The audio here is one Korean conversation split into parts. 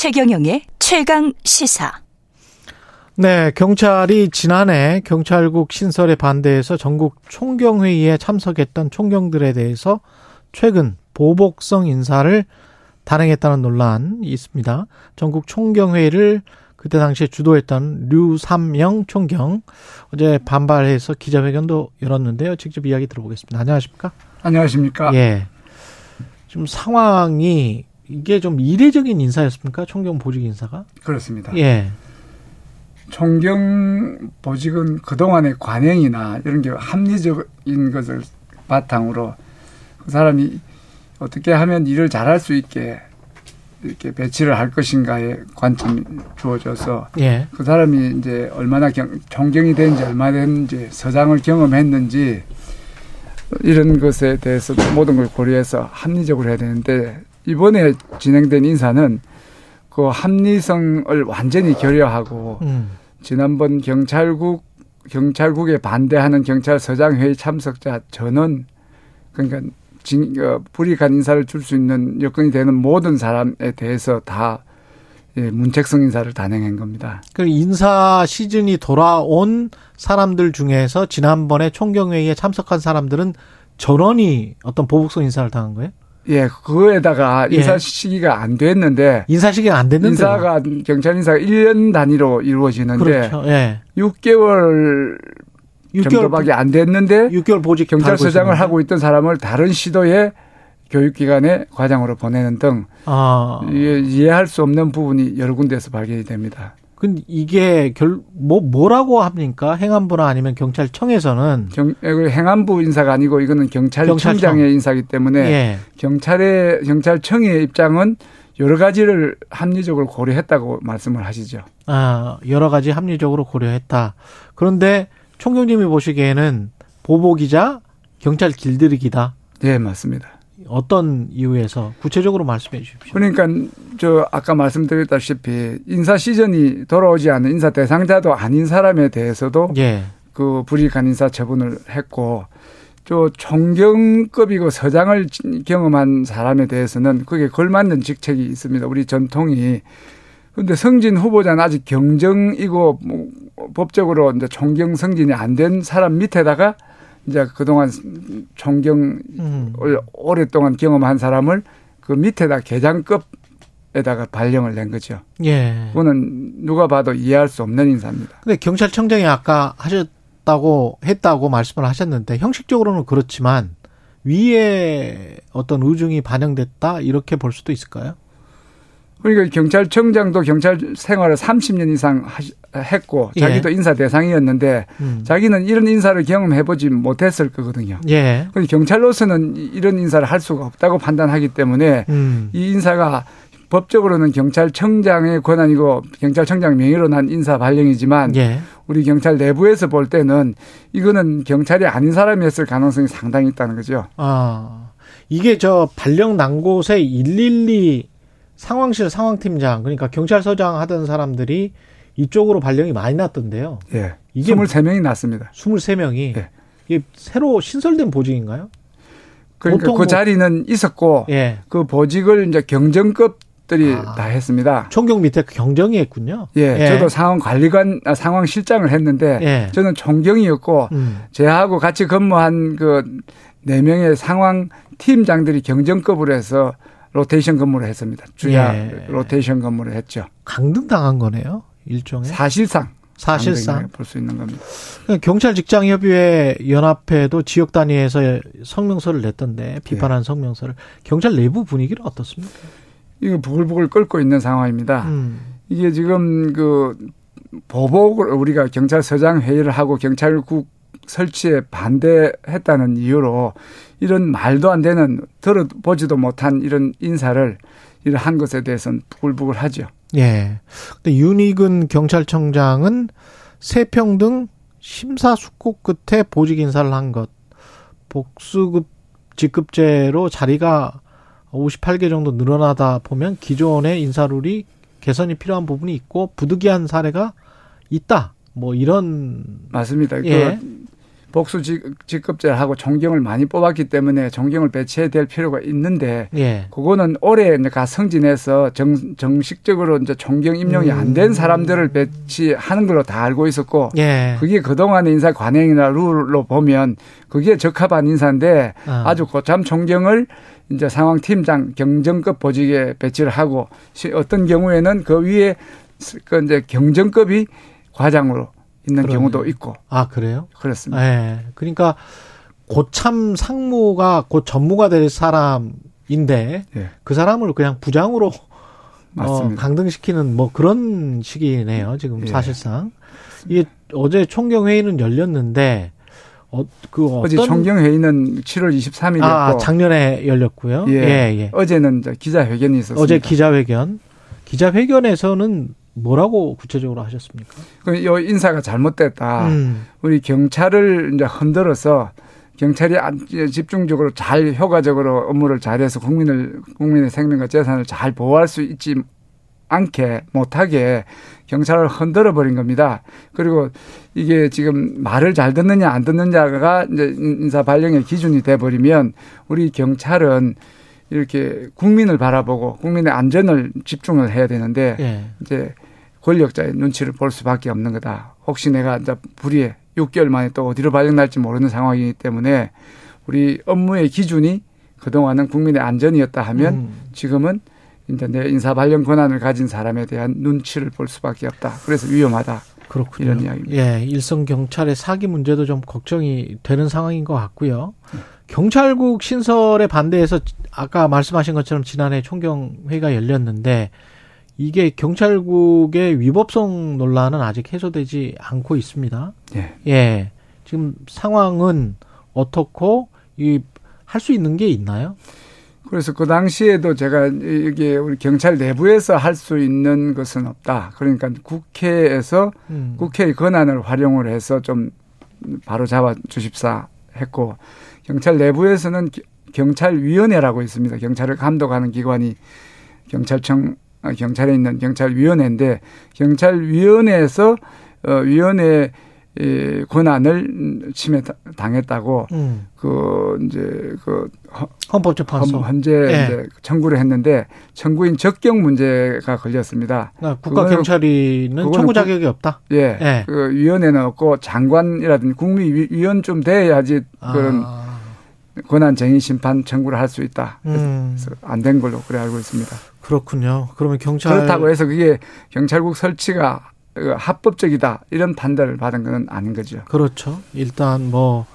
최경영의 최강 시사. 네, 경찰이 지난해 경찰국 신설에 반대해서 전국 총경회의에 참석했던 총경들에 대해서 최근 보복성 인사를 단행했다는 논란이 있습니다. 전국 총경회의를 그때 당시에 주도했던 류삼영 총경 어제 반발해서 기자회견도 열었는데요. 직접 이야기 들어보겠습니다. 안녕하십니까? 안녕하십니까? 예. 지금 상황이 이게 좀 이례적인 인사였습니까? 총경 보직 인사가? 그렇습니다. 예. 총경 보직은 그동안의 관행이나 이런 게 합리적인 것을 바탕으로 그 사람이 어떻게 하면 일을 잘할 수 있게 이렇게 배치를 할 것인가에 관점이 주어져서 예. 그 사람이 이제 얼마나 경, 존경이 된지 얼마 됐는지 서장을 경험했는지 이런 것에 대해서 모든 걸 고려해서 합리적으로 해야 되는데 이번에 진행된 인사는 그 합리성을 완전히 결여하고 음. 지난번 경찰국 경찰국에 반대하는 경찰서장 회의 참석자 전원 그러니까 진, 어, 불이익한 인사를 줄 수 있는 여건이 되는 모든 사람에 대해서 다 예, 문책성 인사를 단행한 겁니다. 그 인사 시즌이 돌아온 사람들 중에서 지난번에 총경회의에 참석한 사람들은 전원이 어떤 보복성 인사를 당한 거예요? 예, 그거에다가 예. 인사 시기가 안 됐는데 인사 시기가 안 됐는데 인사가 경찰 인사가 1년 단위로 이루어지는데 그렇죠. 예. 6개월 6개월 정도밖에 안 됐는데 6개월 보직 경찰서장을 하고 있던 사람을 다른 시도의 교육기관의 과장으로 보내는 등 아. 이해- 이해할 수 없는 부분이 여러 군데에서 발견이 됩니다. 근데 이게 결 뭐 뭐라고 합니까? 행안부나 아니면 경찰청에서는 경, 이거 행안부 인사가 아니고 이거는 경찰청장의 경찰청. 인사기 때문에 예. 경찰의 경찰청의 입장은 여러 가지를 합리적으로 고려했다고 말씀을 하시죠. 아, 여러 가지 합리적으로 고려했다. 그런데 총경님이 보시기에는 보복이자 경찰 길들이기다. 예, 맞습니다. 어떤 이유에서 구체적으로 말씀해 주십시오. 그러니까 저 아까 말씀드렸다시피 인사 시즌이 돌아오지 않은 인사 대상자도 아닌 사람에 대해서도 예. 그 불이익한 인사 처분을 했고 또 총경급이고 서장을 경험한 사람에 대해서는 그게 걸맞는 직책이 있습니다. 우리 전통이 그런데 승진 후보자는 아직 경정이고 뭐 법적으로 이제 총경 승진이 안 된 사람 밑에다가 이제 그동안 총경을 음. 오랫동안 경험한 사람을 그 밑에다 계장급에다가 발령을 낸 거죠. 예. 그거는 누가 봐도 이해할 수 없는 인사입니다. 근데 경찰청장이 아까 하셨다고 했다고 말씀을 하셨는데 형식적으로는 그렇지만 위에 어떤 의중이 반영됐다 이렇게 볼 수도 있을까요? 그러니까 경찰청장도 경찰 생활을 30년 이상 하시- 했고 예. 자기도 인사 대상이었는데 음. 자기는 이런 인사를 경험해보지 못했을 거거든요. 예. 그런데 경찰로서는 이- 이런 인사를 할 수가 없다고 판단하기 때문에 음. 이 인사가 법적으로는 경찰청장의 권한이고 경찰청장 명의로 난 인사 발령이지만 예. 우리 경찰 내부에서 볼 때는 이거는 경찰이 아닌 사람이 했을 가능성이 상당히 있다는 거죠. 아, 이게 저 발령 난 곳에 112 상황실 상황팀장, 그러니까 경찰서장 하던 사람들이 이쪽으로 발령이 많이 났던데요. 예. 이게 23명이 났습니다. 23명이. 예. 이게 새로 신설된 보직인가요? 그러니까 보통 그 뭐- 자리는 있었고 예. 그 보직을 이제 경정급들이 아. 다 했습니다. 총경 밑에 경정이 했군요. 예, 저도 상황 관리관, 아, 상황 실장을 했는데 예. 저는 총경이었고 음. 제하고 같이 근무한 그 네 명의 상황 팀장들이 경정급으로 해서 로테이션 근무를 했습니다. 주야 예. 로테이션 근무를 했죠. 강등 당한 거네요. 일종의. 사실상 사실상. 볼 수 있는 겁니다. 그러니까 경찰 직장 협의회 연합회도 지역 단위에서 성명서를 냈던데 비판한 성명서를 경찰 내부 분위기는 어떻습니까? 이거 부글부글 끓고 있는 상황입니다. 음. 이게 지금 그 보복을 우리가 경찰서장 회의를 하고 경찰국 설치에 반대했다는 이유로 이런 말도 안 되는 들어보지도 못한 이런 인사를 한 것에 대해서는 부글부글 하죠. 예. 근데 윤희근 경찰청장은 세평등 심사숙고 끝에 보직 인사를 한 것. 복수급 직급제로 자리가 58개 정도 늘어나다 보면 기존의 인사룰이 개선이 필요한 부분이 있고 부득이한 사례가 있다. 뭐 이런 맞습니다. 예. 그 복수 직급제를 하고 총경을 많이 뽑았기 때문에 총경을 배치해야 될 필요가 있는데 예. 그거는 올해 가 승진해서 정, 정식적으로 이제 총경 임용이 안된 사람들을 배치하는 걸로 다 알고 있었고 예. 그게 그동안의 인사 관행이나 룰로 보면 그게 적합한 인사인데 어. 아주 고참 총경을 이제 상황 팀장 경정급 보직에 배치를 하고 어떤 경우에는 그 위에 그 이제 경정급이 과장으로 있는 그러네. 경우도 있고. 아 그래요? 그렇습니다. 네. 그러니까 고참 상무가 곧 전무가 될 사람인데 네. 그 사람을 그냥 부장으로 어, 강등시키는 뭐 그런 식이네요. 지금 네. 사실상 이게 어제 총경 회의는 열렸는데 어, 그 어제 총경 회의는 7월 23일이었고 아, 작년에 열렸고요. 예. 예, 예. 어제는 기자회견이 있었습니다. 어제 기자회견. 기자회견에서는 뭐라고 구체적으로 하셨습니까? 그 인사가 잘못됐다. 음. 우리 경찰을 이제 흔들어서 경찰이 집중적으로 잘 효과적으로 업무를 잘해서 국민을 국민의 생명과 재산을 잘 보호할 수 있지 않게 못하게 경찰을 흔들어 버린 겁니다. 그리고 이게 지금 말을 잘 듣느냐 안 듣느냐가 이제 인사 발령의 기준이 돼 버리면 우리 경찰은 이렇게 국민을 바라보고 국민의 안전을 집중을 해야 되는데 예. 이제 권력자의 눈치를 볼 수밖에 없는 거다. 혹시 내가 이제 불의에 6개월 만에 또 어디로 발령날지 모르는 상황이기 때문에 우리 업무의 기준이 그동안은 국민의 안전이었다 하면 음. 지금은 이제 내 인사 발령 권한을 가진 사람에 대한 눈치를 볼 수밖에 없다. 그래서 위험하다. 그렇군요. 이런 이야기입니다. 예, 일선 경찰의 사기 문제도 좀 걱정이 되는 상황인 것 같고요. 음. 경찰국 신설에 반대해서 아까 말씀하신 것처럼 지난해 총경 회의가 열렸는데 이게 경찰국의 위법성 논란은 아직 해소되지 않고 있습니다. 예. 예. 지금 상황은 어떻고 이 할 수 있는 게 있나요? 그래서 그 당시에도 제가 이게 우리 경찰 내부에서 할 수 있는 것은 없다. 그러니까 국회에서 음. 국회의 권한을 활용을 해서 좀 바로 잡아 주십사 했고 경찰 내부에서는 경찰위원회라고 있습니다. 경찰을 감독하는 기관이 경찰청 아, 경찰에 있는 경찰위원회인데 경찰위원회에서 어 위원회 의 권한을 침해 당했다고 음. 그 이제 그 헌법재판소 현재 예. 이제 청구를 했는데 청구인 적격 문제가 걸렸습니다. 아, 국가 경찰이는 청구 자격이 없다. 예, 예. 그 위원회는 없고 장관이라든지 국무위원 좀 돼야지 그런 아. 권한 쟁의 심판 청구를 할 수 있다. 음. 그래서 안된 걸로 그래 알고 있습니다. 그렇군요. 그러면 경찰 그렇다고 해서 그게 경찰국 설치가 합법적이다 이런 판단을 받은 것은 아닌 거죠. 그렇죠. 일단 뭐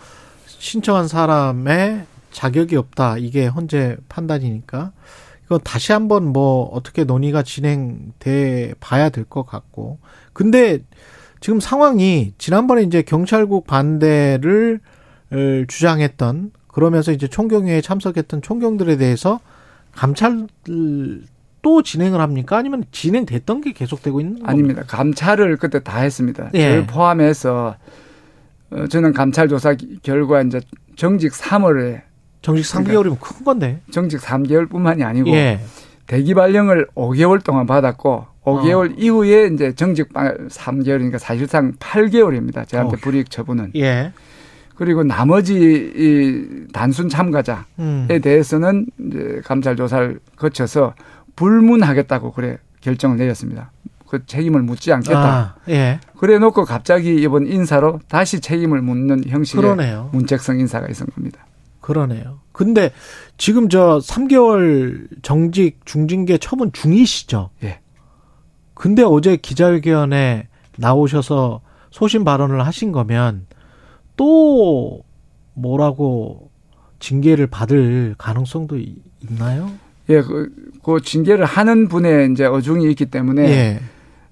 신청한 사람의 자격이 없다 이게 현재 판단이니까 이거 다시 한번 뭐 어떻게 논의가 진행돼 봐야 될 것 같고 근데 지금 상황이 지난번에 이제 경찰국 반대를 주장했던 그러면서 이제 총경회에 참석했던 총경들에 대해서 감찰 또 진행을 합니까? 아니면 진행됐던 게 계속되고 있는 겁니까? 아닙니다. 감찰을 그때 다 했습니다. 예. 저를 포함해서 어, 저는 감찰 조사 결과 이제 정직 3월에 정직 3개월이면 그러니까 큰 건데. 정직 3개월뿐만이 아니고 예. 대기 발령을 5개월 동안 받았고 5개월 어. 이후에 이제 정직 3개월이니까 사실상 8개월입니다. 저한테 어. 불이익 처분은. 예. 그리고 나머지 이 단순 참가자에 음. 대해서는 이제 감찰 조사를 거쳐서 불문하겠다고 그래 결정을 내렸습니다. 그 책임을 묻지 않겠다. 아, 예. 그래 놓고 갑자기 이번 인사로 다시 책임을 묻는 형식의 그러네요. 문책성 인사가 있은 겁니다. 그러네요. 근데 지금 저 3개월 정직 중징계 처분 중이시죠? 예. 근데 어제 기자회견에 나오셔서 소신 발언을 하신 거면 또 뭐라고 징계를 받을 가능성도 있나요? 예, 그, 그 징계를 하는 분의 이제 어중이 있기 때문에 예.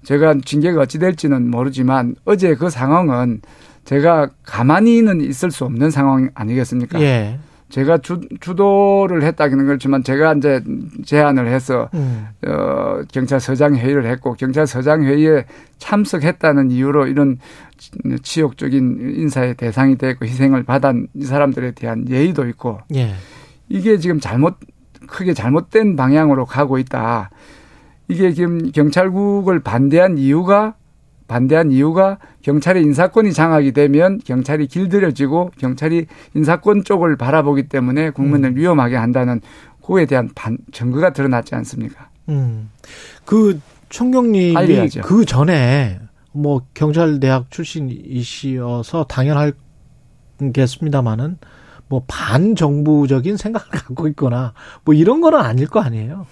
제가 징계가 어찌 될지는 모르지만 어제 그 상황은 제가 가만히는 있을 수 없는 상황 아니겠습니까? 예. 제가 주, 주도를 했다기는 그렇지만 제가 이제 제안을 해서 음. 어, 경찰서장 회의를 했고 경찰서장 회의에 참석했다는 이유로 이런 치욕적인 인사의 대상이 되고 희생을 받은 이 사람들에 대한 예의도 있고 예. 이게 지금 잘못 크게 잘못된 방향으로 가고 있다. 이게 지금 경찰국을 반대한 이유가 반대한 이유가 경찰의 인사권이 장악이 되면 경찰이 길들여지고 경찰이 인사권 쪽을 바라보기 때문에 국민을 음. 위험하게 한다는 그에 대한 반, 증거가 드러났지 않습니까? 음. 그 총경님이. 그 전에 뭐 경찰대학 출신이시어서 당연하겠습니다만은 뭐 반정부적인 생각을 갖고 있거나 뭐 이런 거는 아닐 거 아니에요.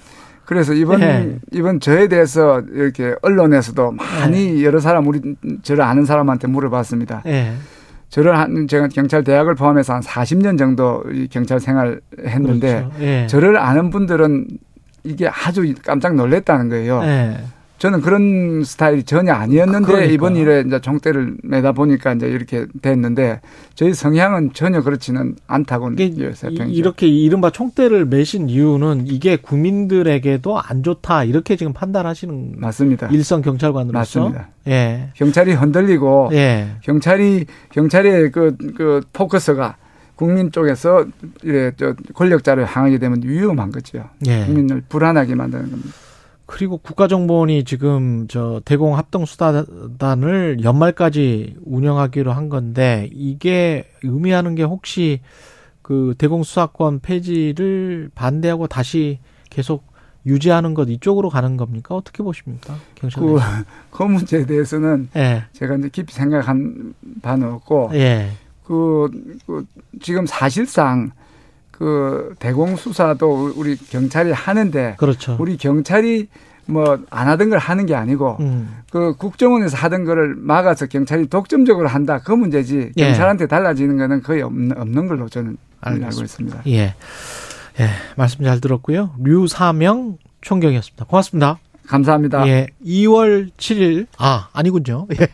그래서 이번 네. 이번 저에 대해서 이렇게 언론에서도 많이 여러 사람 우리 저를 아는 사람한테 물어봤습니다. 예. 저를 한 제가 경찰 대학을 포함해서 한 40년 정도 이 경찰 생활 했는데 그렇죠. 예. 저를 아는 분들은 이게 아주 깜짝 놀랐다는 거예요. 예. 저는 그런 스타일이 전혀 아니었는데 그러니까. 이번 일에 이제 총대를 매다 보니까 이제 이렇게 됐는데 저희 성향은 전혀 그렇지는 않다고 느껴요. 이- 이렇게 이른바 총대를 매신 이유는 이게 국민들에게도 안 좋다 이렇게 지금 판단하시는 맞습니다. 일선 경찰관으로서 맞습니다. 예. 경찰이 흔들리고 예. 경찰이 경찰의 그, 그 포커스가 국민 쪽에서 이래 저 권력자를 향하게 되면 위험한 거죠. 예. 국민을 불안하게 만드는 겁니다. 그리고 국가정보원이 지금 저 대공 합동 수사단을 연말까지 운영하기로 한 건데 이게 의미하는 게 혹시 그 대공 수사권 폐지를 반대하고 다시 계속 유지하는 것 이쪽으로 가는 겁니까? 어떻게 보십니까? 경찰. 그, 그 문제에 대해서는 예. 제가 이제 깊이 생각한 바는 없고 예. 그, 그 지금 사실상 그 대공 수사도 우리 경찰이 하는데 그렇죠. 우리 경찰이 뭐 안 하던 걸 하는 게 아니고 음. 그 국정원에서 하던 거를 막아서 경찰이 독점적으로 한다 그 문제지 예. 경찰한테 달라지는 거는 거의 없는, 없는 걸로 저는 알고 알겠습니다. 있습니다. 예. 예. 말씀 잘 들었고요. 류사명 총경이었습니다. 고맙습니다. 감사합니다. 예. 2월 7일. 아, 아니군요. 예.